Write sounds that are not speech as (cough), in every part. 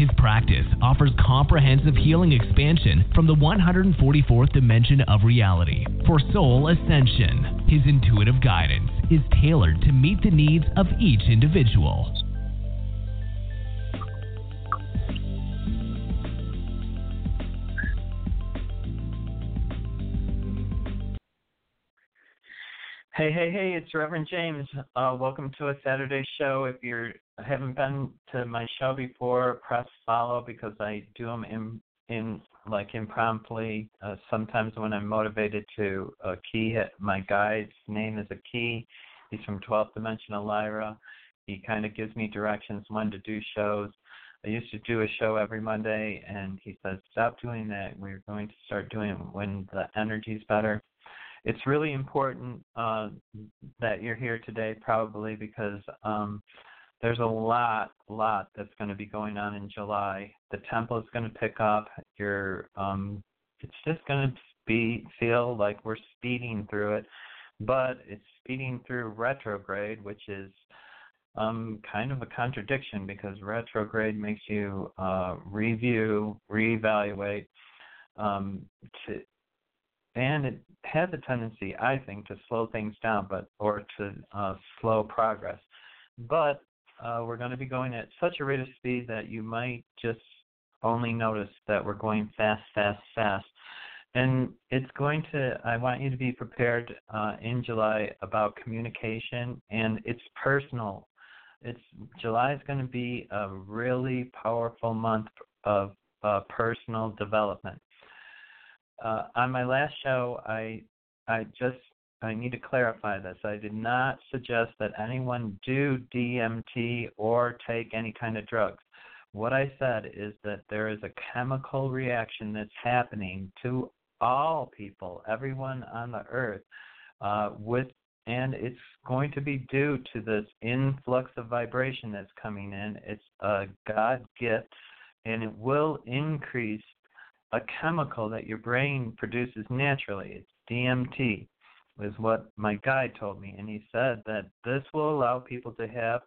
His practice offers comprehensive healing expansion from the 144th dimension of reality for soul ascension. His intuitive guidance is tailored to meet the needs of each individual. Hey, hey, hey, it's Reverend James. Uh, welcome to a Saturday show. If you haven't been to my show before, press follow because I do them in, in like impromptu. Uh, sometimes when I'm motivated to uh, key my guide's name is a key. He's from 12th Dimensional Lyra. He kind of gives me directions when to do shows. I used to do a show every Monday, and he says, Stop doing that. We're going to start doing it when the energy's better it's really important uh, that you're here today, probably because um, there's a lot, lot that's going to be going on in July. The temple is going to pick up. Your, um, it's just going to be feel like we're speeding through it, but it's speeding through retrograde, which is um, kind of a contradiction because retrograde makes you uh, review, reevaluate, um, to and it has a tendency, I think, to slow things down, but or to uh, slow progress. But uh, we're going to be going at such a rate of speed that you might just only notice that we're going fast, fast, fast. And it's going to, I want you to be prepared uh, in July about communication, and it's personal. It's July is going to be a really powerful month of uh, personal development uh, on my last show, I I just I need to clarify this. I did not suggest that anyone do DMT or take any kind of drugs. What I said is that there is a chemical reaction that's happening to all people, everyone on the earth, uh, with and it's going to be due to this influx of vibration that's coming in. It's a God gift, and it will increase a chemical that your brain produces naturally. It's DMT, is what my guide told me. And he said that this will allow people to have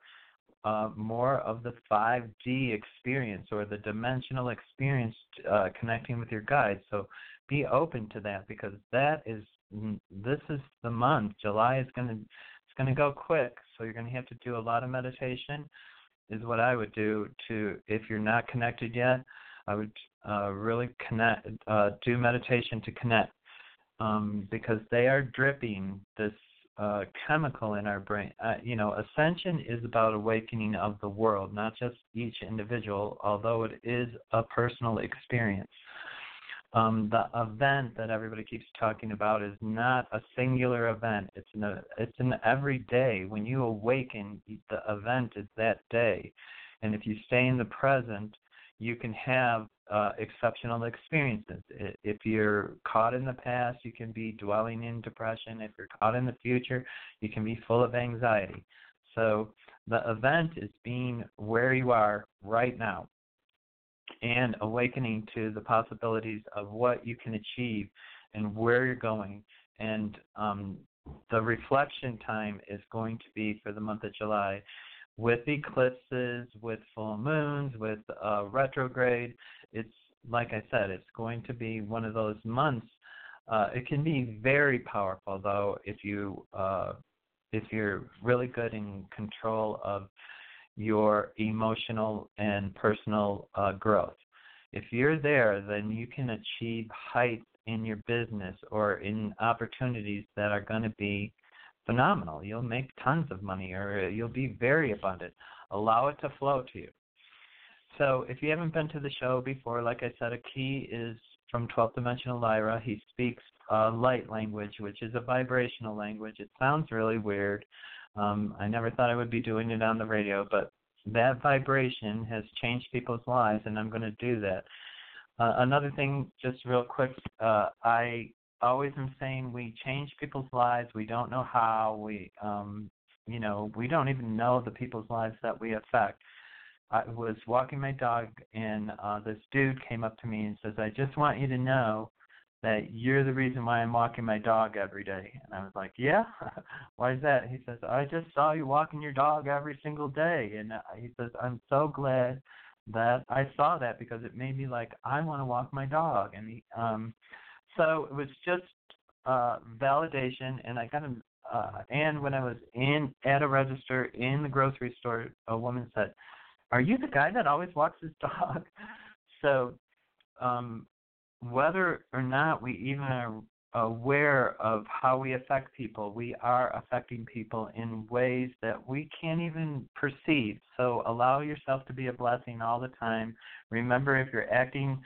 uh, more of the 5D experience or the dimensional experience uh, connecting with your guide. So be open to that because that is this is the month. July is going to it's going to go quick. So you're going to have to do a lot of meditation. Is what I would do to if you're not connected yet. I would uh, really connect, uh, do meditation to connect, um, because they are dripping this uh, chemical in our brain. Uh, you know, ascension is about awakening of the world, not just each individual, although it is a personal experience. Um, the event that everybody keeps talking about is not a singular event. It's an it's an everyday. When you awaken, the event is that day, and if you stay in the present, you can have uh, exceptional experiences. If you're caught in the past, you can be dwelling in depression. If you're caught in the future, you can be full of anxiety. So the event is being where you are right now and awakening to the possibilities of what you can achieve and where you're going. And um, the reflection time is going to be for the month of July with eclipses, with full moons, with uh, retrograde. It's like I said, it's going to be one of those months. Uh, it can be very powerful though if you uh, if you're really good in control of your emotional and personal uh, growth. If you're there, then you can achieve heights in your business or in opportunities that are going to be phenomenal. You'll make tons of money or you'll be very abundant. Allow it to flow to you. So if you haven't been to the show before, like I said, a key is from 12th Dimensional Lyra. He speaks uh, light language, which is a vibrational language. It sounds really weird. Um, I never thought I would be doing it on the radio, but that vibration has changed people's lives, and I'm going to do that. Uh, another thing, just real quick, uh, I always am saying we change people's lives. We don't know how. We, um, you know, we don't even know the people's lives that we affect. I was walking my dog, and uh, this dude came up to me and says, "I just want you to know that you're the reason why I'm walking my dog every day." And I was like, "Yeah, (laughs) why is that?" He says, "I just saw you walking your dog every single day," and uh, he says, "I'm so glad." that I saw that because it made me like I want to walk my dog and he, um so it was just uh validation and I kind of uh and when I was in at a register in the grocery store a woman said, "Are you the guy that always walks his dog?" (laughs) so um whether or not we even are aware of how we affect people. We are affecting people in ways that we can't even perceive. So allow yourself to be a blessing all the time. Remember, if you're acting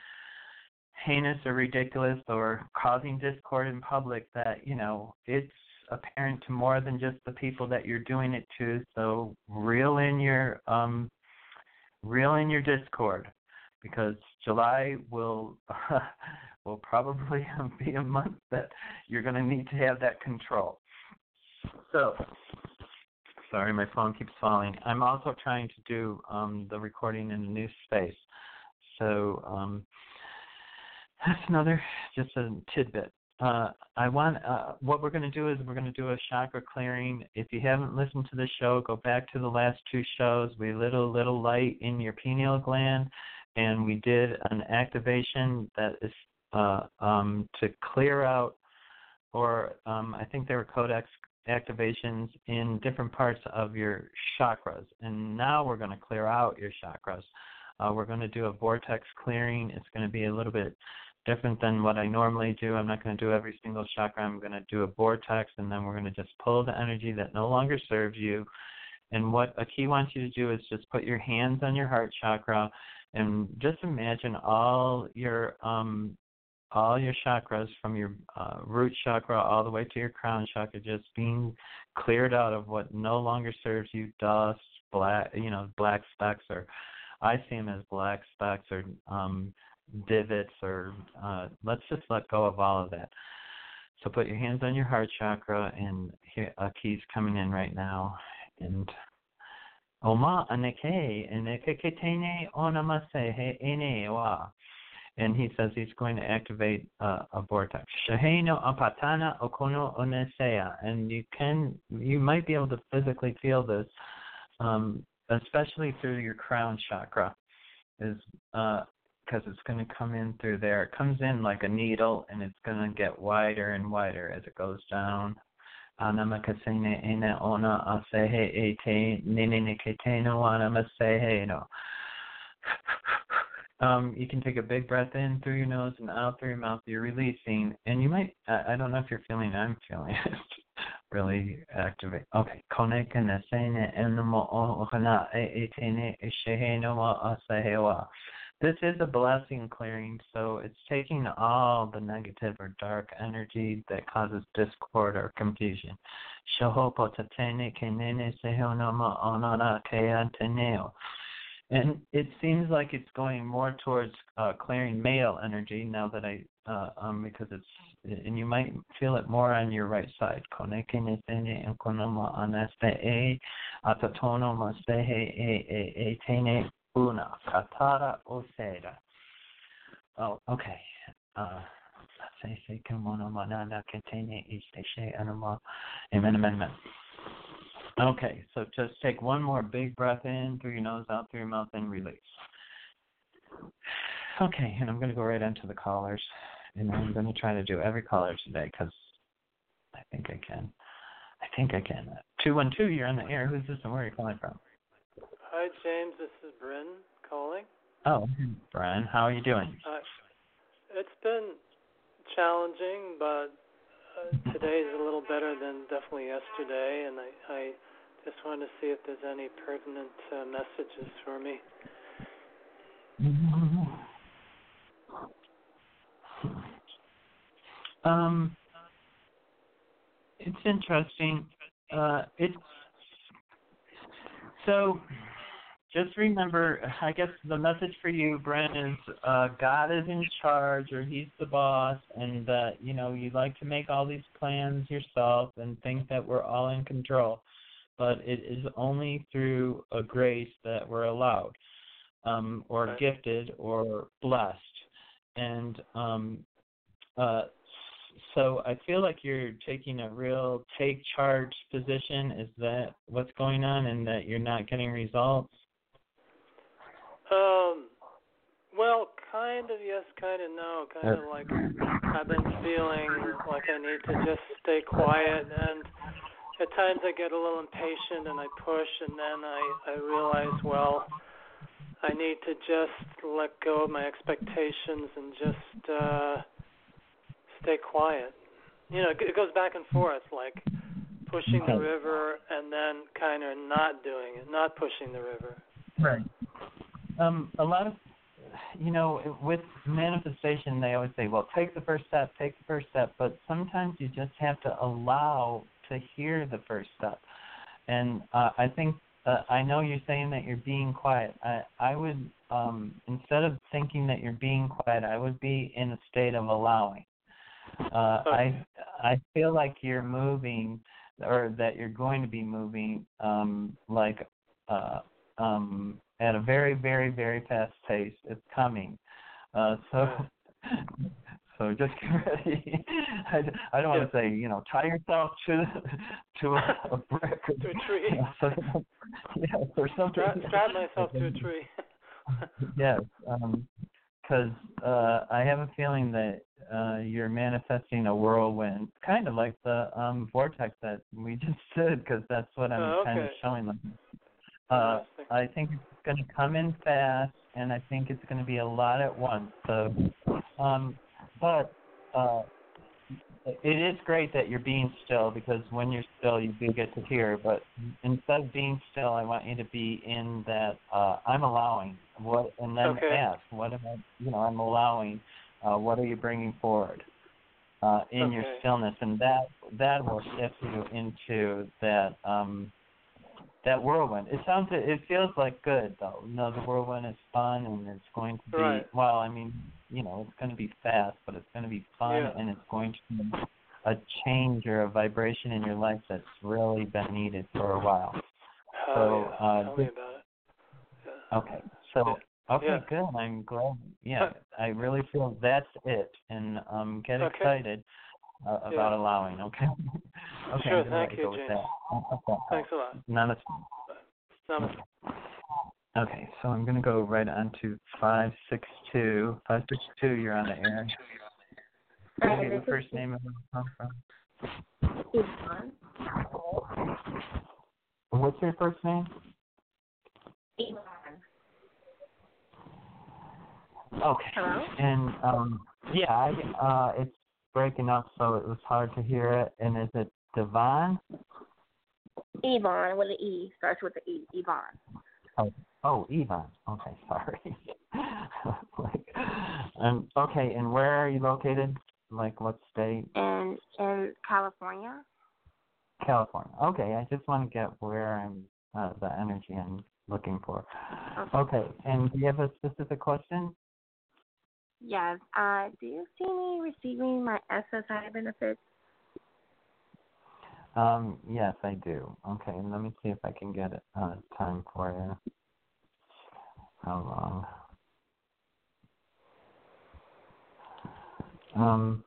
heinous or ridiculous or causing discord in public, that, you know, it's apparent to more than just the people that you're doing it to. So reel in your um reel in your discord because July will (laughs) will probably (laughs) be a month that you're going to need to have that control. So, sorry, my phone keeps falling. I'm also trying to do um, the recording in a new space. So, um, that's another, just a tidbit. Uh, I want uh, what we're going to do is we're going to do a chakra clearing. If you haven't listened to the show, go back to the last two shows. We lit a little light in your pineal gland, and we did an activation that is uh, um, to clear out, or um, I think there were codex activations in different parts of your chakras. And now we're going to clear out your chakras. Uh, we're going to do a vortex clearing. It's going to be a little bit different than what I normally do. I'm not going to do every single chakra. I'm going to do a vortex, and then we're going to just pull the energy that no longer serves you. And what Aki wants you to do is just put your hands on your heart chakra and just imagine all your um all your chakras from your uh, root chakra all the way to your crown chakra just being cleared out of what no longer serves you dust black you know black specks or i see them as black specks or um divots or uh let's just let go of all of that. So put your hands on your heart chakra and here a key's coming in right now. And Oma aneke aneke ketene onamase he wa. And he says he's going to activate uh, a vortex. Shaheno apatana okono onesea, and you can you might be able to physically feel this, um, especially through your crown chakra, is because it's going to come in through there. It comes in like a needle, and it's going to get wider and wider as it goes down. Ona asehe ete anamasehe um, you can take a big breath in through your nose and out through your mouth. You're releasing, and you might. I, I don't know if you're feeling. I'm feeling it. really activate. Okay. This is a blessing clearing, so it's taking all the negative or dark energy that causes discord or confusion. And it seems like it's going more towards uh, clearing male energy now that I, uh, um, because it's, and you might feel it more on your right side. Oh, okay. Uh, Amen, amen, amen. Okay, so just take one more big breath in through your nose, out through your mouth, and release. Okay, and I'm going to go right into the callers. And I'm going to try to do every caller today because I think I can. I think I can. 212, you're on the air. Who's this and where are you calling from? Hi, James. Bryn calling. Oh, Brian, how are you doing? Uh, it's been challenging, but uh, today is a little better than definitely yesterday, and I, I just wanted to see if there's any pertinent uh, messages for me. Um, it's interesting. Uh, it's so just remember, I guess the message for you, Brent, is uh, God is in charge, or He's the boss, and that you know you like to make all these plans yourself and think that we're all in control, but it is only through a grace that we're allowed, um, or gifted, or blessed, and um, uh, so I feel like you're taking a real take charge position. Is that what's going on, and that you're not getting results? Um, well, kind of yes, kind of no. Kind of like I've been feeling like I need to just stay quiet, and at times I get a little impatient and I push, and then I I realize well. I need to just let go of my expectations and just uh stay quiet. You know, it it goes back and forth, like pushing the river and then kind of not doing it, not pushing the river. Right. Um, a lot of, you know, with manifestation, they always say, well, take the first step, take the first step. But sometimes you just have to allow to hear the first step. And uh, I think, uh, I know you're saying that you're being quiet. I, I would, um, instead of thinking that you're being quiet, I would be in a state of allowing. Uh, I, I feel like you're moving, or that you're going to be moving, um, like, uh, um, at a very, very, very fast pace. It's coming. Uh, so, (laughs) so just get ready. (laughs) I, I don't want to say, you know, tie yourself to to a, a brick. To a tree. (laughs) You know, so, yeah, or something. Strap, myself to a tree. yes, because uh, I have a feeling that uh, you're manifesting a whirlwind, kind of like the um, vortex that we just did, because that's what I'm Oh, kind of showing them. Uh, I think it's going to come in fast, and I think it's going to be a lot at once. So, um, but uh, it is great that you're being still because when you're still, you do get to hear. But instead of being still, I want you to be in that uh, I'm allowing what, and then Okay. ask what am I, you know, I'm allowing. Uh, what are you bringing forward uh, in your stillness, and that that will shift you into that. Um, that whirlwind. It sounds. It feels like good though. You know, the whirlwind is fun and it's going to be. Right. Well, I mean, you know, it's going to be fast, but it's going to be fun Yeah. and it's going to be a change or a vibration in your life that's really been needed for a while. Oh, So, yeah. uh, Tell me this- about it. Yeah. Okay. So. Okay, Yeah. good. I'm glad. Yeah, I really feel that's it, and um, get Okay. excited uh, about Yeah. allowing. Okay. (laughs) okay. Sure, thank you, James. that. Okay. (laughs) Thanks a lot. None of Namaste. Okay, so I'm gonna go right on to five six two. Five six two, you're on the air. Can I Hi, get your this first name and where you come from? is Yvonne. What's your first name? Yvonne. Okay. Hello? And um yeah, I uh it's breaking up so it was hard to hear it. And is it Devon? Yvonne with an E. Starts with an E. Yvonne. Oh, Yvonne. Okay, (laughs) sorry. (laughs) like, um, okay, and where are you located? Like what state? And in California. California. Okay, I just want to get where I'm, uh, the energy I'm looking for. Okay. Okay, and do you have a specific question? Yes. Uh, do you see me receiving my SSI benefits? Um, yes, I do. Okay, let me see if I can get uh, time for you. How long? Um,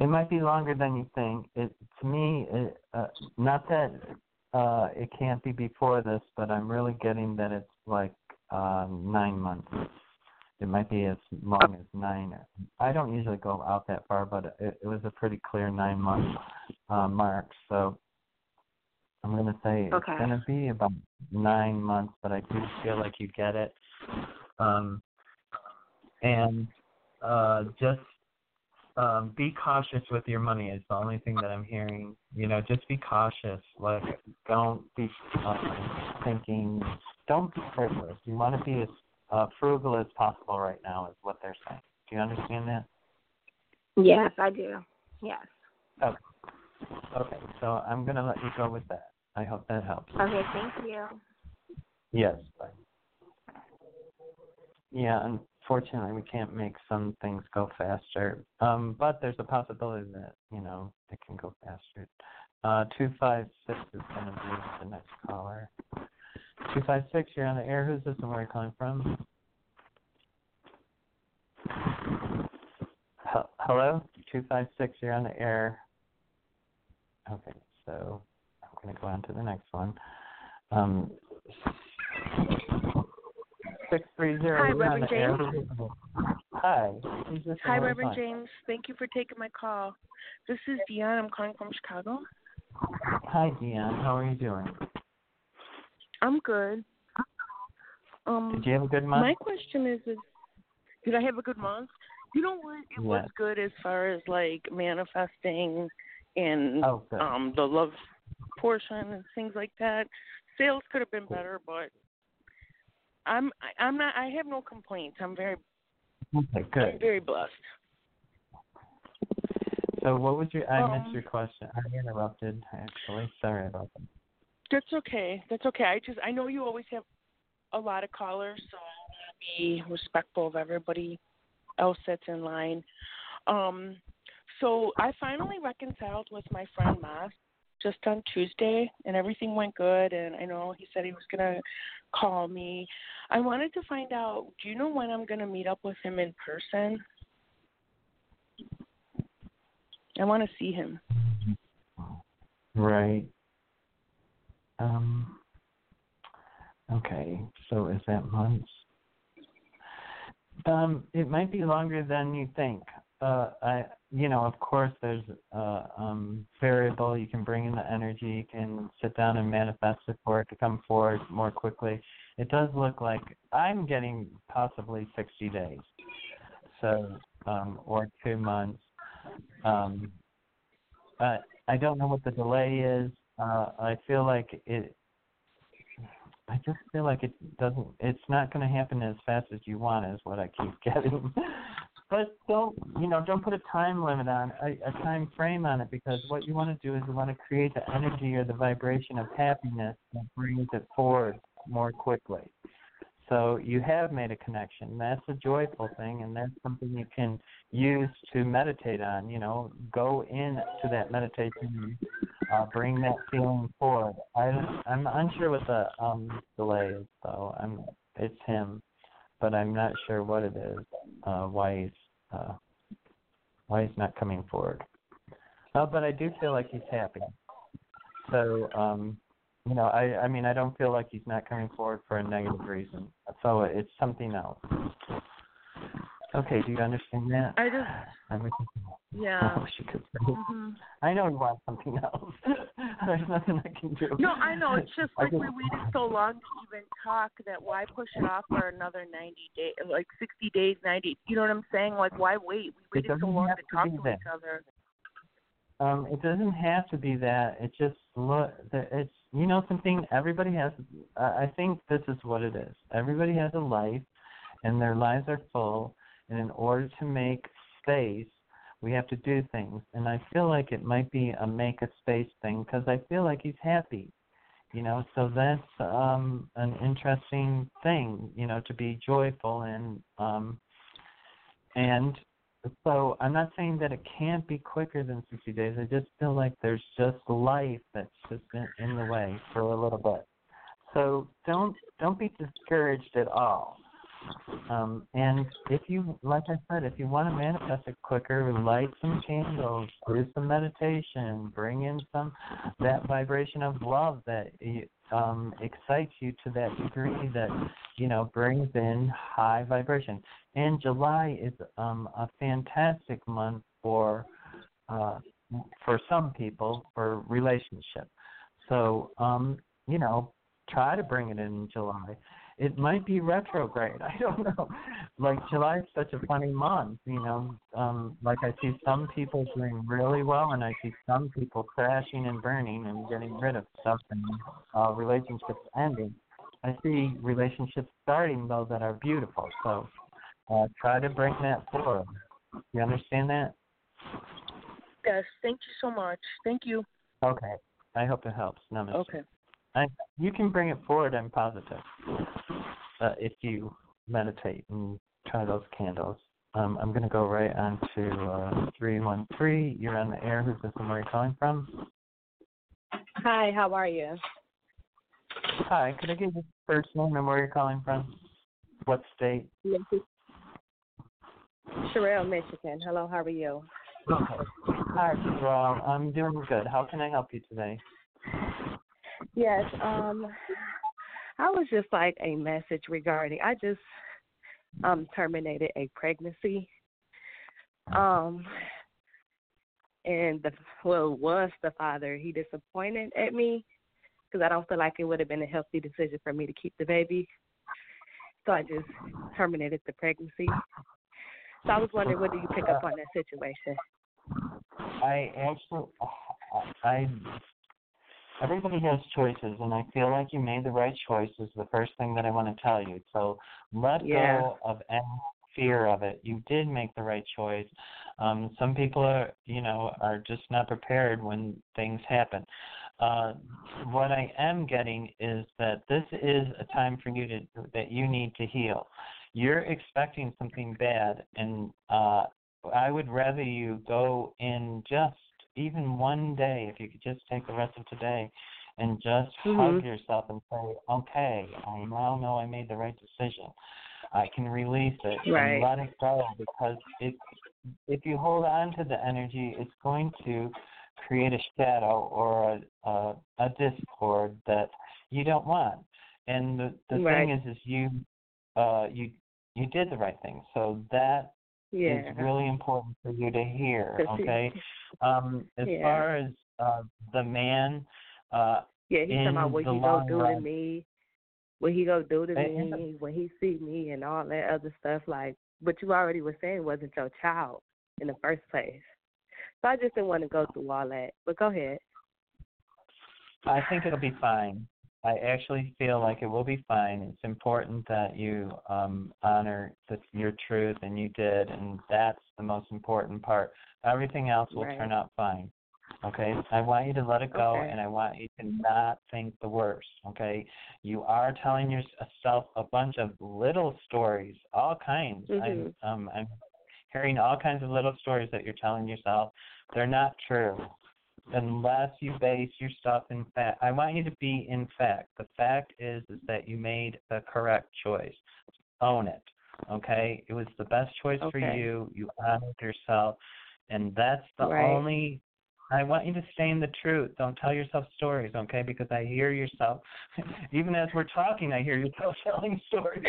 it might be longer than you think. It to me, it, uh, not that uh, it can't be before this, but I'm really getting that it's like um, nine months. It might be as long as nine. I don't usually go out that far, but it, it was a pretty clear nine month uh, mark. So I'm going to say Okay. it's going to be about nine months, but I do feel like you get it. Um, and uh, just um, be cautious with your money is the only thing that I'm hearing. You know, just be cautious. Like, don't be um, thinking. Don't be frivolous. You want to be as uh, frugal as possible right now, is what they're saying. Do you understand that? Yes, I do. Yes. Okay, Okay, so I'm gonna let you go with that. I hope that helps. Okay, thank you. Yes. Bye. Yeah, unfortunately, we can't make some things go faster. Um, but there's a possibility that you know it can go faster. Uh, two five six is going to be the next caller. Two five six, you're on the air. Who's this and where are you calling from? H- Hello, two five six, you're on the air. Okay, so I'm going to go on to the next one. Um, six three zero. Hi, Reverend. James. Hi. Hi, where are you Reverend? James. Thank you for taking my call. This is Dion. I'm calling from Chicago. Hi, Dion. How are you doing? I'm good. Um, Did you have a good month? my question is, is, did I have a good month? You know what? It was good as far as like manifesting and Oh, um the love portion and things like that. Sales could have been better, but I'm I- I'm not. I have no complaints. I'm very Okay, I'm good. very blessed. So, what was your? I Um, missed your question. I interrupted. Actually, sorry about that. That's okay. That's okay. I just I know you always have a lot of callers, so I want to be respectful of everybody else that's in line. Um, so I finally reconciled with my friend Moss just on Tuesday, and everything went good. And I know he said he was gonna call me. I wanted to find out. Do you know when I'm gonna meet up with him in person? I want to see him. Right. Um. Okay. So, is that months? Um, it might be longer than you think. Uh, I, you know, of course, there's uh, um, variable. You can bring in the energy. You can sit down and manifest it for it to come forward more quickly. It does look like I'm getting possibly 60 days, so um, or two months. Um, uh, I don't know what the delay is. Uh, I feel like it. I just feel like it doesn't. It's not going to happen as fast as you want. Is what I keep (laughs) getting. but don't you know? Don't put a time limit on a, a time frame on it because what you want to do is you want to create the energy or the vibration of happiness that brings it forward more quickly. So you have made a connection. That's a joyful thing, and that's something you can use to meditate on. You know, go into that meditation, uh, bring that feeling forward. I I'm unsure what the um, delay is, though. I'm it's him, but I'm not sure what it is. Uh, why he's uh, why he's not coming forward. Uh, but I do feel like he's happy. So um, you know, I I mean I don't feel like he's not coming forward for a negative reason. So it's something else. Okay, do you understand that? I just (sighs) I'm yeah. Oh, she could. hmm I know you want something else. (laughs) There's nothing I can do. No, I know. It's just like just- we waited so long to even talk that why push it off for another 90 days, like 60 days, 90. You know what I'm saying? Like why wait? We waited so long to to talk to that. each other. Um, it doesn't have to be that. It just look. It's you know something. Everybody has. I I think this is what it is. Everybody has a life, and their lives are full. And in order to make space, we have to do things. And I feel like it might be a make a space thing because I feel like he's happy. You know, so that's um an interesting thing. You know, to be joyful and um and so I'm not saying that it can't be quicker than 60 days. I just feel like there's just life that's just in, in the way for a little bit. So don't don't be discouraged at all. Um, and if you, like I said, if you want to manifest it quicker, light some candles, do some meditation, bring in some that vibration of love that um, excites you to that degree that you know brings in high vibration. And July is um, a fantastic month for uh, for some people for relationship. So um, you know, try to bring it in July. It might be retrograde. (laughs) I don't know. Like July is such a funny month, you know. Um, like I see some people doing really well, and I see some people crashing and burning and getting rid of stuff, and uh, relationships ending. I see relationships starting though that are beautiful. So uh, try to bring that forward. You understand that? Yes. Thank you so much. Thank you. Okay. I hope it helps. Namaste. Okay. I, you can bring it forward. I'm positive. Uh, if you meditate and try those candles. Um, I'm going to go right on to uh, 313. You're on the air. Who's this and where are you calling from? Hi, how are you? Hi, could I get your first name and where you're calling from? What state? Sherelle, Michigan. Hello, how are you? Okay. Hi, Sherelle. I'm doing good. How can I help you today? Yes, um I was just like a message regarding I just um terminated a pregnancy. Um and the well was the father he disappointed at me because I don't feel like it would have been a healthy decision for me to keep the baby. So I just terminated the pregnancy. So I was wondering, what do you pick up on that situation? I actually, I, everybody has choices, and I feel like you made the right choice. Is the first thing that I want to tell you. So let Yeah. go of any fear of it. You did make the right choice. Um, some people are, you know, are just not prepared when things happen. Uh, what I am getting is that this is a time for you to that you need to heal. You're expecting something bad, and uh, I would rather you go in just even one day, if you could just take the rest of today and just hug Mhm. yourself and say, okay, I now know I made the right decision. I can release it Right. and let it go because it, if you hold on to the energy, it's going to create a shadow or a, a, a discord that you don't want. And the, the Right. thing is, is you, uh, you, you did the right thing. So that Yeah. is really important for you to hear. (laughs) Okay. Um, as Yeah. far as uh, the man, uh, Yeah, he's talking about what he go long do to me, what he go do to And- me, when he see me, and all that other stuff. Like, but you already were saying wasn't your child in the first place. So I just didn't want to go through all that. But go ahead. I think it'll be fine. I actually feel like it will be fine. It's important that you um, honor the, your truth, and you did, and that's the most important part. Everything else will Right. turn out fine. Okay, I want you to let it go, Okay. and I want you to not think the worst. Okay, you are telling yourself a bunch of little stories, all kinds. I'm Mhm. um, I'm hearing all kinds of little stories that you're telling yourself. They're not true unless you base your stuff in fact. I want you to be in fact. The fact is is that you made the correct choice. Own it. Okay? It was the best choice for you. You honored yourself and that's the Right. only I want you to stay in the truth. Don't tell yourself stories, okay? Because I hear yourself (laughs) even as we're talking I hear yourself (laughs) telling stories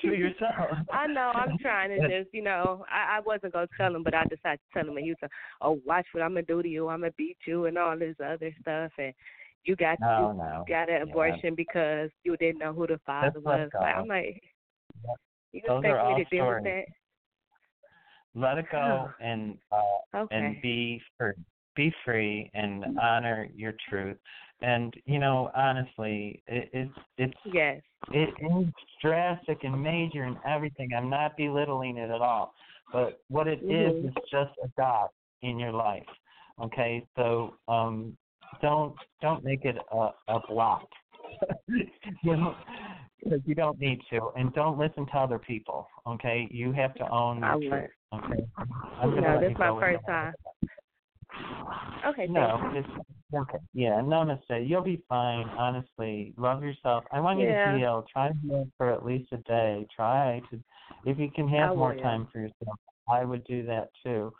to yourself. (laughs) I know. I'm trying to just, you know, I, I wasn't gonna tell him, but I decided to tell him, and he was like, "Oh, watch what I'm gonna do to you. I'm gonna beat you and all this other stuff." And you got No, you no. got an Yeah. abortion because you didn't know who the father Let's was. Like, I'm like, Yep. you Those expect me to deal with that? let it go (sighs) and uh Okay. and be free be free and honor your truth. And you know honestly it, it's it's Yes. it is drastic and major and everything. I'm not belittling it at all. But what it is Mhm. is just a dot in your life okay? So um don't don't make it a a block. (laughs) You know because you don't need to. And don't listen to other people okay? You have to own I your won't. truth okay? I'm No, this you my first time. Okay. no you. it's okay yeah namaste you'll be fine honestly love yourself i want you Yeah. to heal try to heal for at least a day try to if you can have more will. time for yourself i would do that too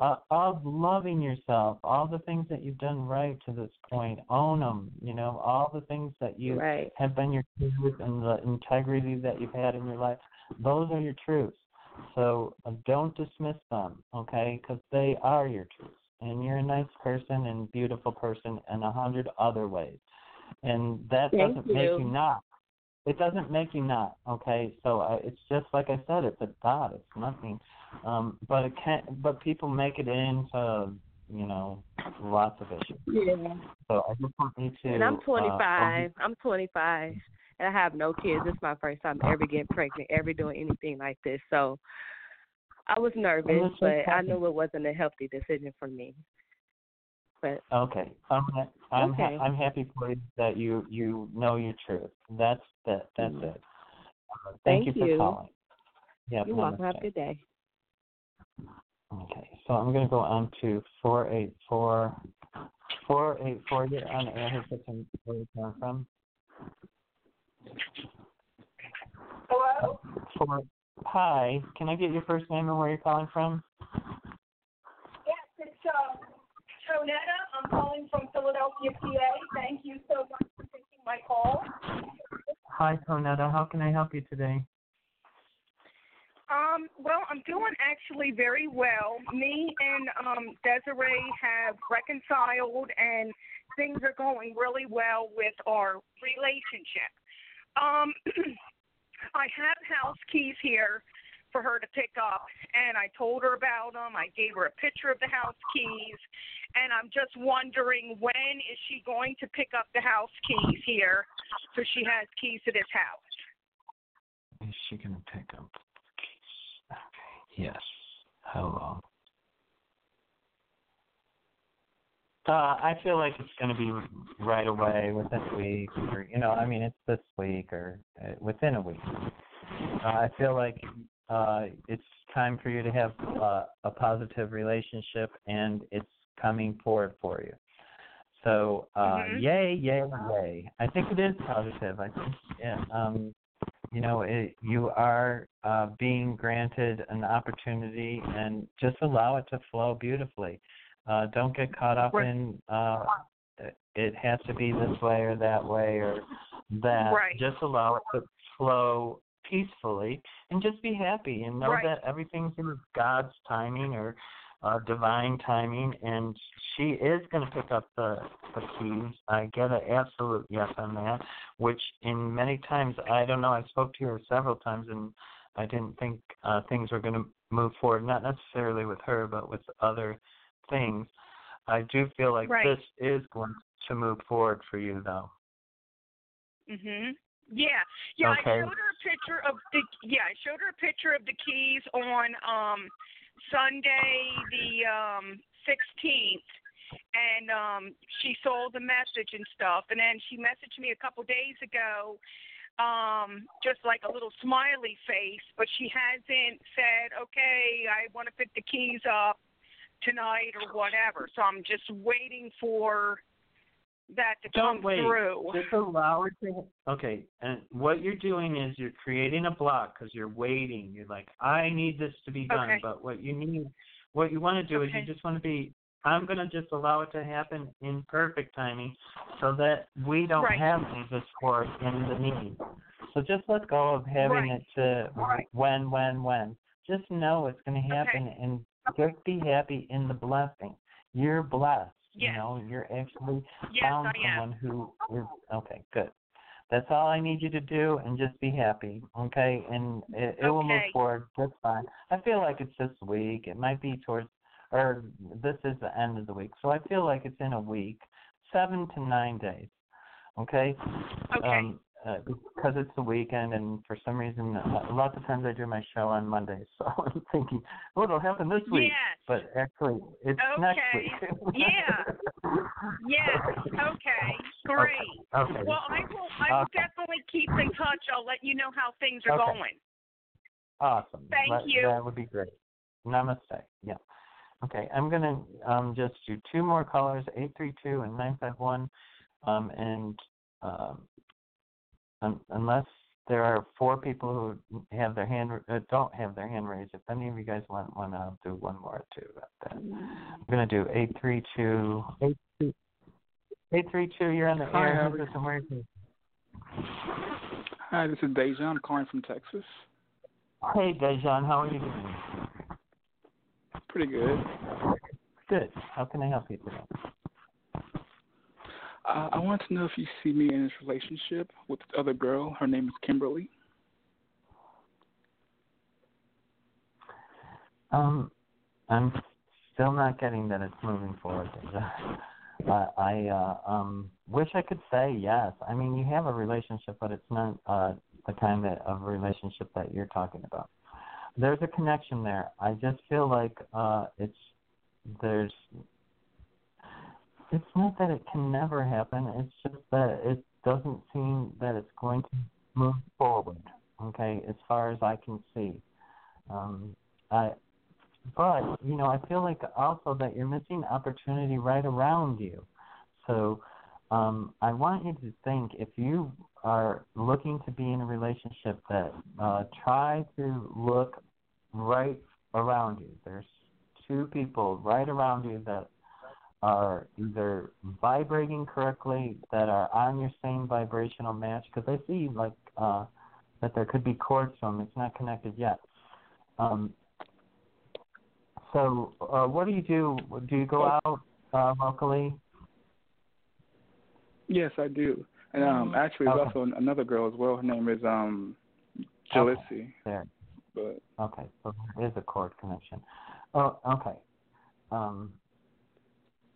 uh, of loving yourself, all the things that you've done right to this point, own them. You know, all the things that you Right. have been your truth and the integrity that you've had in your life. Those are your truths. So uh, don't dismiss them, okay? Because they are your truths, and you're a nice person and beautiful person in a hundred other ways. And that Thank doesn't make you. you not. It doesn't make you not, okay? So uh, it's just like I said, it's a dot. It's nothing. Um, but it can But people make it into, you know, lots of issues. Yeah. So I just want you to. And I'm uh, 25. I'm 25, and I have no kids. This is my first time ever getting pregnant, ever doing anything like this. So I was nervous, that's but I knew it wasn't a healthy decision for me. But Okay, I'm ha- I'm ha- I'm happy for you that you you know your truth. That's that that's Mm. it. Uh, thank, Thank you for you. calling. Yep, you're welcome. Have a good day. Okay, so I'm going to go on to four eight four four eight four. You're on the air. Who's this? Where you calling from? Hello? Four. Hi. Can I get your first name and where you're calling from? Yes, it's uh, Tonetta. I'm calling from Philadelphia, PA. Thank you so much for taking my call. Hi, Tonetta. How can I help you today? Um, well, I'm doing actually very well. Me and um, Desiree have reconciled, and things are going really well with our relationship. Um, (clears throat) I have house keys here for her to pick up, and I told her about them. I gave her a picture of the house keys, and I'm just wondering when is she going to pick up the house keys here, so she has keys to this house. Is she to pick up the keys? Okay. Yes. How long? Uh, I feel like it's going to be right away within a week, or you know, I mean, it's this week or uh, within a week. Uh, I feel like uh, it's time for you to have uh, a positive relationship, and it's coming forward for you. So, uh, Mhm. yay, yay, yay! I think it is positive. I think, yeah, um, you know, it, you are uh, being granted an opportunity, and just allow it to flow beautifully. Uh, don't get caught up Right. in uh, it has to be this way or that way or that. Right. Just allow it to flow peacefully, and just be happy, and know Right. that everything's in God's timing or uh, divine timing, and she is going to pick up the the keys. I get an absolute yes on that. Which in many times I don't know. I spoke to her several times, and I didn't think uh, things were going to move forward. Not necessarily with her, but with other things. I do feel like Right. this is going to move forward for you, though. Mhm. Yeah. Yeah, Okay. I showed her a picture of the yeah, I showed her a picture of the keys on um Sunday the um 16th and um she saw the message and stuff and then she messaged me a couple days ago um just like a little smiley face but she hasn't said okay I want to pick the keys up tonight or whatever so I'm just waiting for that to Don't come wait. through Just allow it to. Okay, and what you're doing is you're creating a block because you're waiting. You're like, I need this to be done. Okay. But what you need, what you want to do is you just want to be. I'm going to just allow it to happen in perfect timing, so that we don't Right. have the discord in the need. So just let go of having Right. it to Right. when, when, when. Just know it's going to happen, and just be happy in the blessing. You're blessed. You know, you're actually Yes, found I am. someone who is okay. Good. That's all I need you to do, and just be happy, okay? And it, it will move Okay. forward just fine. I feel like it's this week. It might be towards, or this is the end of the week, so I feel like it's in a week, seven to nine days, okay? Okay. Um, uh, because it's the weekend, and for some reason, uh, lots of times I do my show on Mondays, (laughs) so I'm thinking, oh, it'll happen this week. Yes. But actually, it's next Okay. week. Yeah. Yes. Okay. Great. Okay. Well, I will. I will Okay. definitely keep in touch. I'll let you know how things are Okay. going. Awesome. Thank That- you. That would be great. Namaste. Yeah. Okay, I'm gonna um just do two more callers, eight three two and nine five one, um and um un- unless there are four people who have their hand uh, don't have their hand raised. If any of you guys want one, I'll do one more too. About that. I'm gonna do eight three two eight two eight three two. You're on the Hi, air. how Who's are this and where is this? Hi, this is Dejan. I'm calling from Texas. Hey Dejan, how are you doing? Pretty good. Good. How can I help you today? Uh, I want to know if you see me in this relationship with this other girl. Her name is Kimberly. Um, I'm still not getting that it's moving forward. I, I uh, um wish I could say yes. I mean, you have a relationship, but it's not uh the kind of relationship that you're talking about. There's a connection there. I just feel like uh it's there's it's not that it can never happen. It's just that it doesn't seem that it's going to move forward. Okay, as far as I can see. Um, I, but you know, I feel like also that you're missing opportunity right around you. So um, I want you to think if you are looking to be in a relationship that uh, try to look right around you. There's two people right around you that are either vibrating correctly, that are on your same vibrational match. Because I see like uh, that there could be cords from. It's not connected yet. Um, so, uh, what do you do? Do you go out uh, locally? Yes, I do. And um, actually, there's Okay. also another girl as well. Her name is um, Jalisi. There. But Okay, so there is a cord connection. Oh, okay. Um,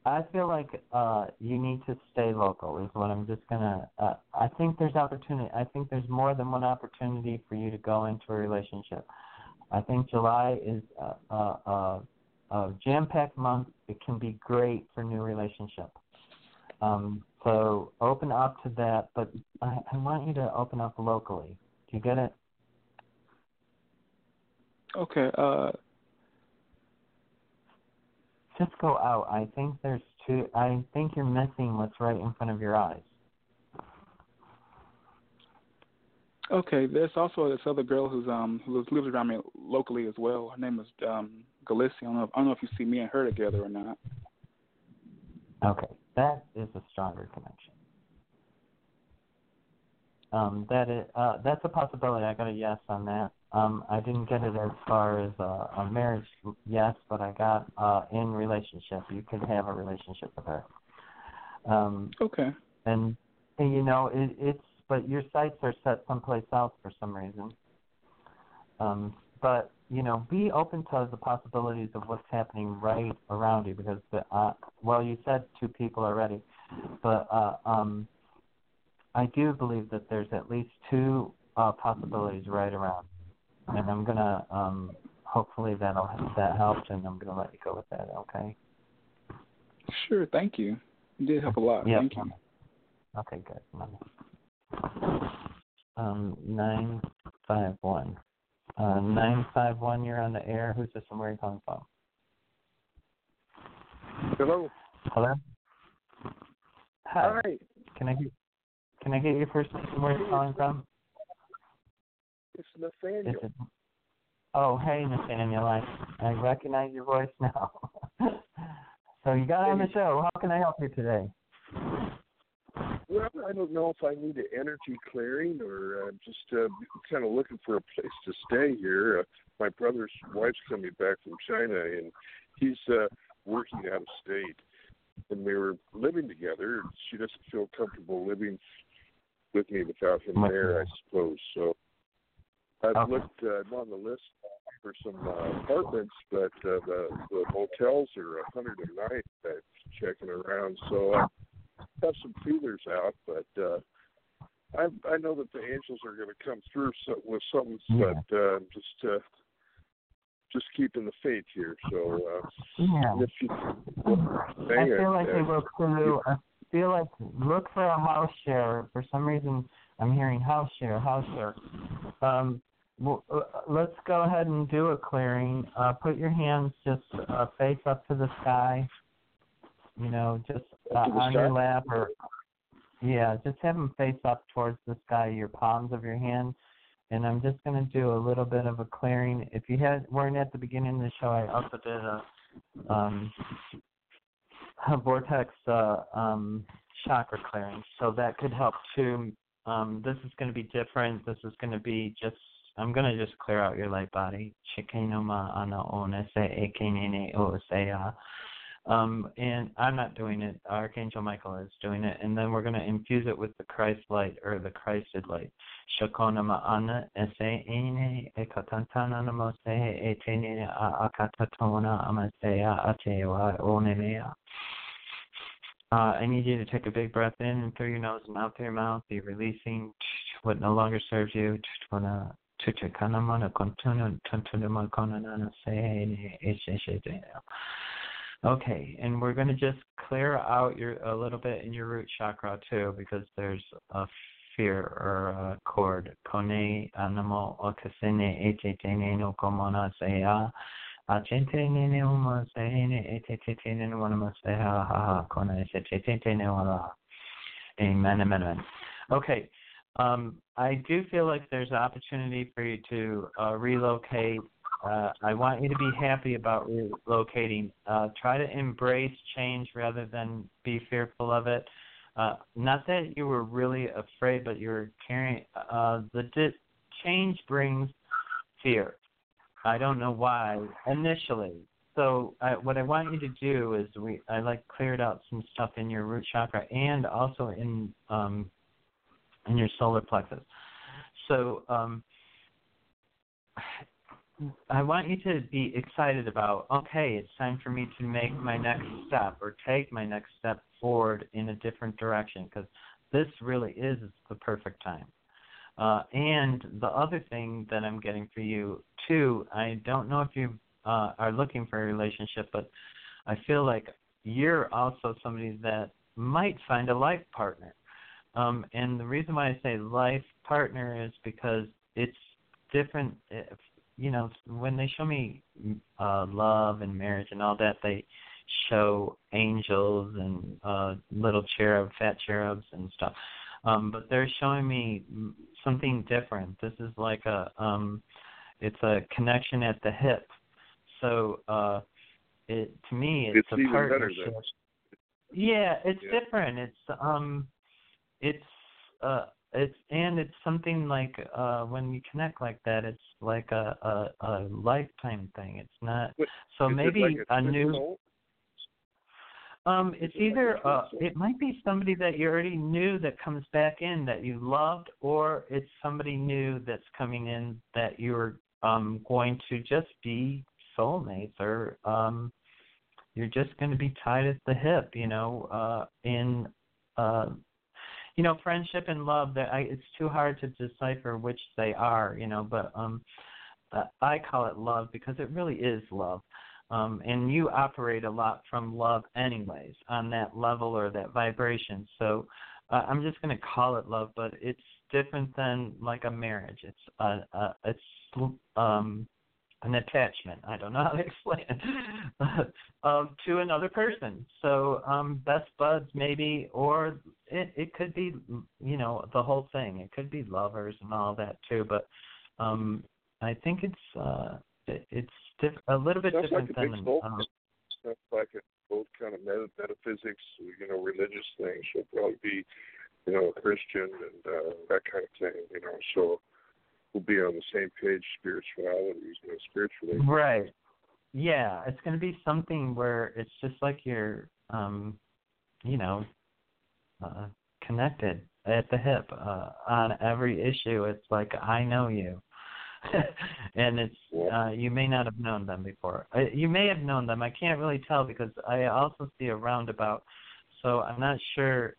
I feel like uh, you need to stay local. Is what I'm just gonna. Uh, I think there's opportunity. I think there's more than one opportunity for you to go into a relationship. I think July is a, a, a, a jam-packed month. It can be great for new relationship. Um, so open up to that, but I, I want you to open up locally. Do you get it? okay, uh, just go out. I think there's two. I think you're missing what's right in front of your eyes. okay. There's also this other girl who's um who lives, around me locally as well. Her name is um Galicia. I don't know. If, I don't know if you see me and her together or not. Okay, that is a stronger connection. Um, that is, uh, that's a possibility. I got a yes on that. Um, I didn't get it as far as uh, a marriage yes, but I got uh, in relationship. You can have a relationship with her. Um, Okay. and, and you know it, it's but your sights are set someplace else for some reason. Um, but you know, be open to the possibilities of what's happening right around you because the uh, well, you said two people already, but uh, um, I do believe that there's at least two uh, possibilities right around, and I'm gonna um, hopefully that'll that helped, and I'm gonna let you go with that. Okay. Sure. Thank you. You did help a lot. Yep. Thank you. Okay, good. Money. Um, nine five one. Uh, nine five one. You're on the air. Who's this? And where are you calling from? Hello. Hello. Hi. Hi. Can I get Can I get your first name? and Where you're calling from? It's Is Nathaniel. it? Oh, hey, Nathaniel. I I recognize your voice now. (laughs) so you got on the show. How can I help you today? Well, I don't know if I need an energy clearing or uh, just uh, kind of looking for a place to stay here. Uh, my brother's wife's coming back from China, and he's uh, working out of state. And we were living together. and She doesn't feel comfortable living with me without him there, I suppose. So I've Okay. looked. Uh, on the list for some uh, apartments, but uh, the the motels are a hundred a night. I'm checking around, so I have some feelers out, but uh, I I know that the angels are going to come through so, with something, Yeah. but uh, just uh, just keeping the faith here. So uh, Yeah. if you, I feel on, like uh, they look through. I feel like look for a house share. For some reason, I'm hearing house share, house share. Um, well, uh, let's go ahead and do a clearing. Uh, put your hands just uh, face up to the sky. You know, just uh, Up to the on sky? your lap, or yeah, just have them face up towards the sky. Your palms of your hands. And I'm just going to do a little bit of a clearing. If you had weren't at the beginning of the show, I also did a um, a vortex uh, um, chakra clearing, so that could help too. Um, this is going to be different. This is going to be just. I'm going to just clear out your light body. Um, and I'm not doing it. Archangel Michael is doing it, and then we're going to infuse it with the Christ light or the Christed light. Uh, I need you to take a big breath in and through your nose and out through your mouth. Be releasing what no longer serves you. Okay, and we're going to just clear out your a little bit in your root chakra too, because there's a fear or a cord. Kone animo okasene etetene no komona seya. Achentene ne uma wanama ha ha wala. Amen, amen, amen. Okay, um, I do feel like there's an opportunity for you to uh, relocate uh, I want you to be happy about relocating. Uh, try to embrace change rather than be fearful of it. Uh, not that you were really afraid, but you're carrying. Uh, the di- change brings fear. I don't know why initially. So I, what I want you to do is we I like cleared out some stuff in your root chakra and also in um, in your solar plexus. So um, I want you to be excited about, okay, it's time for me to make my next step or take my next step forward in a different direction because this really is the perfect time. Uh, and the other thing that I'm getting for you, too, I don't know if you uh, are looking for a relationship, but I feel like you're also somebody that might find a life partner. Um, and the reason why I say life partner is because it's different you know when they show me uh love and marriage and all that they show angels and uh little cherub fat cherubs and stuff. Um but they're showing me something different. This is like a um it's a connection at the hip. So uh it to me it's, it's a partnership. Yeah it's yeah. different. It's um it's uh it's and it's something like uh when you connect like that it's like a a, a lifetime thing it's not so maybe like a, a new soul? um it's either uh it might be somebody that you already knew that comes back in that you loved or it's somebody new that's coming in that you're um going to just be soulmates or um you're just going to be tied at the hip you know uh in uh you know, friendship and love. That I, it's too hard to decipher which they are. You know, but um, I call it love because it really is love. Um, and you operate a lot from love, anyways, on that level or that vibration. So uh, I'm just going to call it love, but it's different than like a marriage. It's uh it's um an attachment. I don't know how to (laughs) explain it. (laughs) um, to another person. So um, best buds maybe, or it it could be you know the whole thing. It could be lovers and all that too. But um, I think it's uh, it, it's diff- a little bit Sounds different like than. big Um, Sounds like a both kind of meta- metaphysics, you know, religious things. She'll probably be, you know, a Christian and uh, that kind of thing. You know, so we'll be on the same page spirituality, you know, spiritually. Right. Yeah, it's going to be something where it's just like you're, um, you know, uh, connected at the hip uh, on every issue. It's like I know you, (laughs) and it's uh, you may not have known them before. Uh, you may have known them. I can't really tell because I also see a roundabout, so I'm not sure.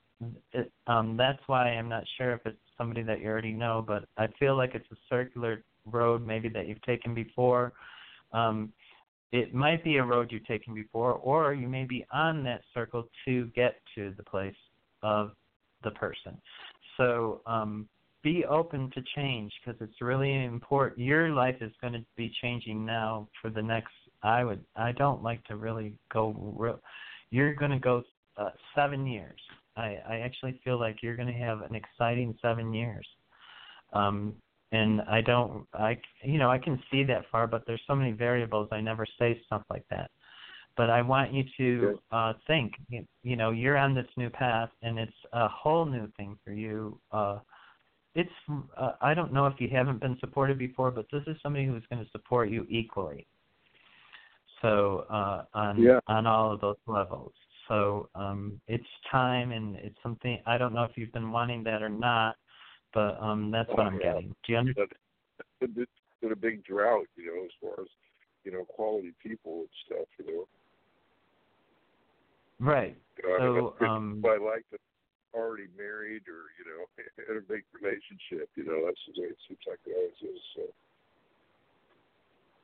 It, um, that's why I'm not sure if it's somebody that you already know, but I feel like it's a circular road maybe that you've taken before. Um, it might be a road you've taken before, or you may be on that circle to get to the place of the person. So um, be open to change because it's really important. Your life is going to be changing now for the next. I would. I don't like to really go. Real, you're going to go uh, seven years I, I actually feel like you're going to have an exciting seven years. Um, and I don't, I, you know, I can see that far, but there's so many variables. I never say stuff like that. But I want you to uh, think, you, you know, you're on this new path, and it's a whole new thing for you. Uh, it's, uh, I don't know if you haven't been supported before, but this is somebody who's going to support you equally. So uh, on yeah. on all of those levels. So um, it's time, and it's something I don't know if you've been wanting that or not, but um, that's what I'm getting. Do you understand? It's been a big drought, you know, as far as you know, quality people and stuff, you know. Right. You know, so I, um, I like to already married or you know (laughs) in a big relationship. You know, that's the way it seems like it always is. So.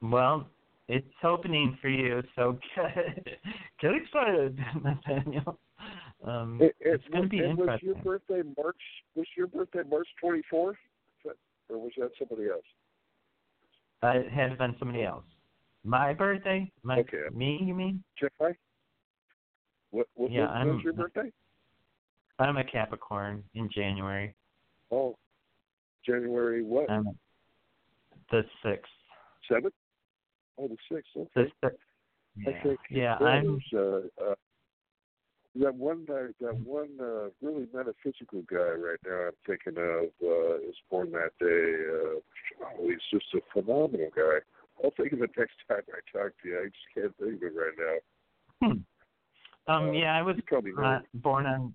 Well, it's opening for you, so get, (laughs) get excited, (laughs) Nathaniel. Um, It, it's going to be and was your birthday March? Was your birthday March twenty fourth, or was that somebody else? Uh, it had been somebody else. My birthday? My Okay. me? You mean? July. What? What Yeah, was, I'm- was your birthday? I'm a Capricorn in January. Oh, January what? The sixth. Seventh? Oh, the sixth. Okay. The sixth. I Yeah, think yeah. I'm. there's, uh, uh, that one guy, that one uh, really metaphysical guy right now. I'm thinking of uh, is born that day. Uh, oh, he's just a phenomenal guy. I'll think of it (laughs) next time I talk to you. I just can't think of it right now. Hmm. Um. Uh, Yeah, I was you probably know. uh, born on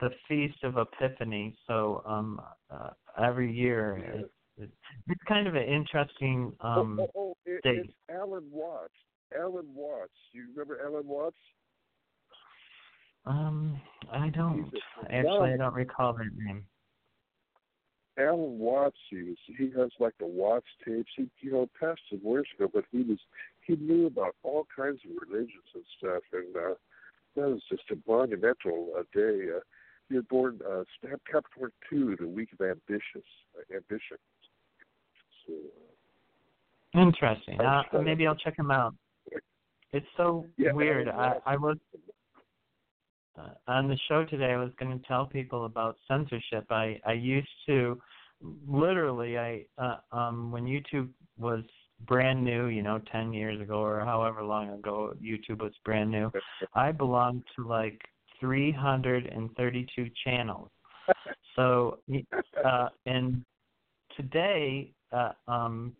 the feast of Epiphany, so um, uh, every year Yeah. it's, it's kind of an interesting um. oh, oh, oh it, it's Alan Watts. Alan Watts. You remember Alan Watts? Um, I don't actually. I don't recall that name. Alan Watts, he was he has like the Watts tapes. He you know passed some years ago, but he was he knew about all kinds of religions and stuff, and uh, that was just a monumental uh, day. Uh, he was born uh, Capricorn two, the week of ambitious uh, ambition. Interesting. Uh, maybe I'll check him out. It's so yeah, weird. I I was uh, on the show today. I was going to tell people about censorship. I I used to literally I uh, um when YouTube was brand new, you know, 10 years ago or however long ago YouTube was brand new. (laughs) I belonged to like 332 channels. So uh and today uh um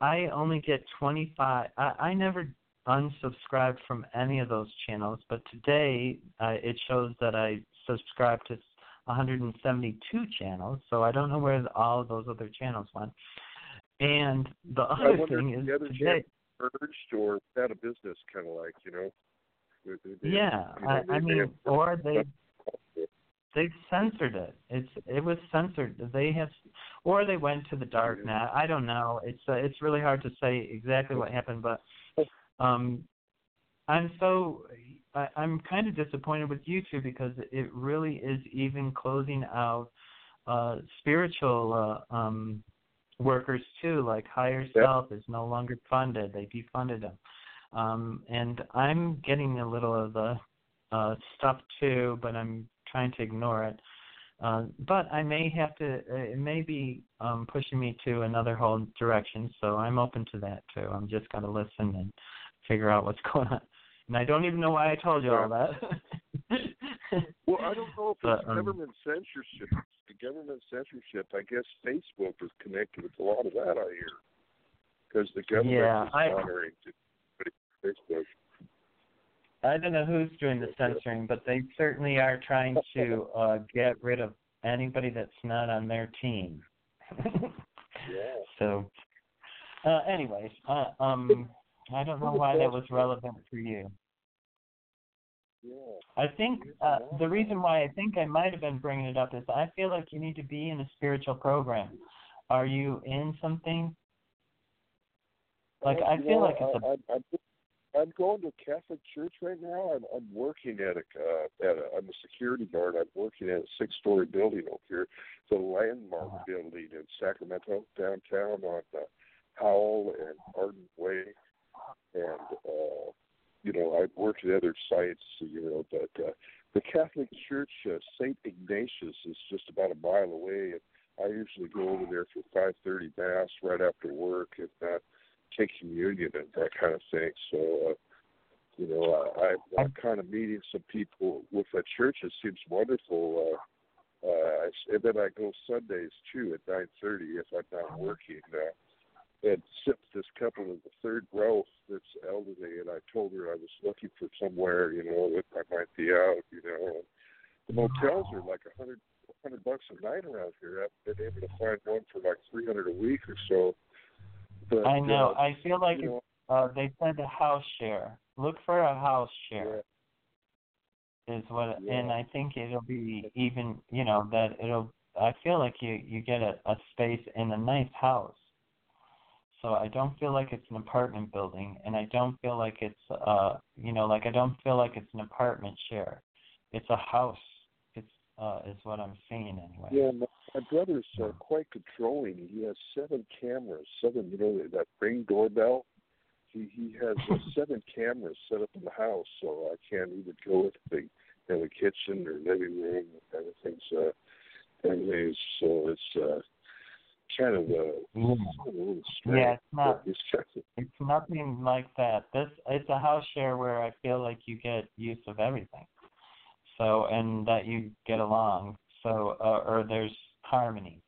I only get 25 I I never unsubscribed from any of those channels, but today uh, it shows that I subscribed to 172 channels, so I don't know where all of those other channels went. And the other thing is the other today, merged or out of business, kind of like you know. They- they- yeah, you know, I, I mean, or they (laughs) they censored it. It's it was censored. They have, or they went to the dark net. I don't know. It's uh, it's really hard to say exactly what happened, but um, I'm so I, I'm kind of disappointed with YouTube because it really is even closing out uh spiritual uh, um workers too. Like Higher Yeah. Self is no longer funded. They defunded them, um, and I'm getting a little of the uh stuff too, but I'm trying to ignore it. Uh, but I may have to. uh, It may be um, pushing me to another whole direction, so I'm open to that too. I'm just gonna listen and figure out what's (laughs) going on. And I don't even know why I told you all that. (laughs) Well, I don't know if (laughs) But, it's um, government censorship. The government censorship, I guess Facebook is connected with a lot of that. I hear because the government Yeah, is monitoring to- Facebook. I don't know who's doing the censoring, but they certainly are trying to uh, get rid of anybody that's not on their team. Yeah. So, uh, anyways, uh, um, I don't know why that was relevant for you. Yeah. I think uh, the reason why I think I might have been bringing it up is I feel like you need to be in a spiritual program. Are you in something? Like Well, I feel know, like it's a I, I, I'm, going to a Catholic church right now. I'm, I'm working at a, uh, at a. I'm a security guard. I'm working at a six-story building over here. It's a landmark Uh-huh. building in Sacramento downtown on uh, Howe and Arden Way, and uh, you know I've worked at other sites, you know, but uh, the Catholic Church, uh, Saint Ignatius, is just about a mile away, and I usually go over there for five thirty mass right after work, and uh, take communion and that kind of thing. So, uh, you know, I, I, I'm kind of meeting some people with that church. It seems wonderful. Uh, uh, and then I go Sundays too at nine thirty if I'm not working. Uh, and sit with this couple in the third row that's elderly, and I told her I was looking for somewhere, you know, that I might be out, you know. And the motels are like a hundred hundred bucks a night around here. I've been able to find one for like three hundred a week or so. But, I know. Uh, I feel like know, uh, they said a house share. Look for a house share. Is what, and I think it'll be even. You know that it'll. I feel like you you get a, a space in a nice house. So I don't feel like it's an apartment building, and I don't feel like it's uh you know like I don't feel like it's an apartment share. It's a house. It's uh is what I'm seeing anyway. Yeah, my, brother's uh, quite controlling. He has seven cameras, seven you know that ring doorbell. He he has uh, (laughs) seven cameras set up in the house, so I can't even go into the in the kitchen or living room. Everything's uh, everything's so it's uh kind of uh, Mm. a little strange. Yeah, it's not. (laughs) It's kind of- It's nothing like that. This it's a house share where I feel like you get use of everything. So and that you get along. So uh, or there's harmony.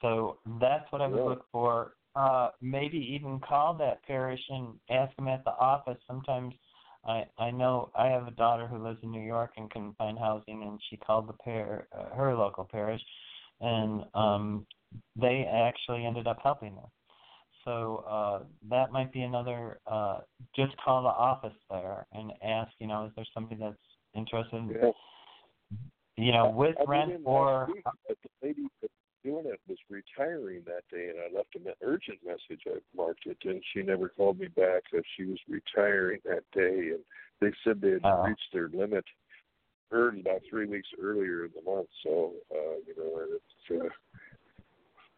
So that's what I would Yeah. look for. Uh maybe even call that parish and ask them at the office. Sometimes I I know I have a daughter who lives in New York and couldn't find housing and she called the par uh, her local parish and um they actually ended up helping her. So uh, that might be another. Uh, just call the office there and ask. You know, is there somebody that's interested? yeah. You know, with I rent or week, the lady doing it was retiring that day, and I left a me- urgent message. I marked it, and she never called me back that she was retiring that day, and they said they had Oh. reached their limit early about three weeks earlier in the month. So uh, you know, it's, uh,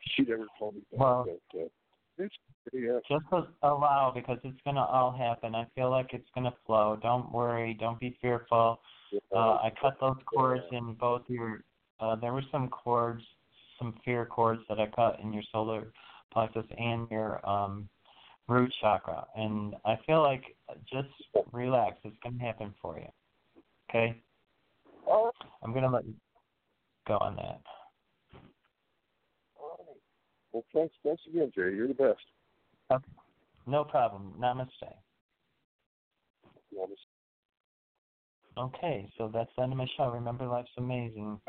she never called me back. Well- but, uh, it's yeah. just allow because it's going to all happen. I feel like it's going to flow. Don't worry. Don't be fearful. Uh, I cut those cords in both your. Uh, there were some cords, some fear cords that I cut in your solar plexus and your um, root chakra, and I feel like just relax. It's going to happen for you. Okay. I'm going to let you go on that. Well, thanks, thanks again, Jay. You're the best. Okay. No problem. Namaste. Namaste. Okay, so that's the end of my show. Remember, life's amazing.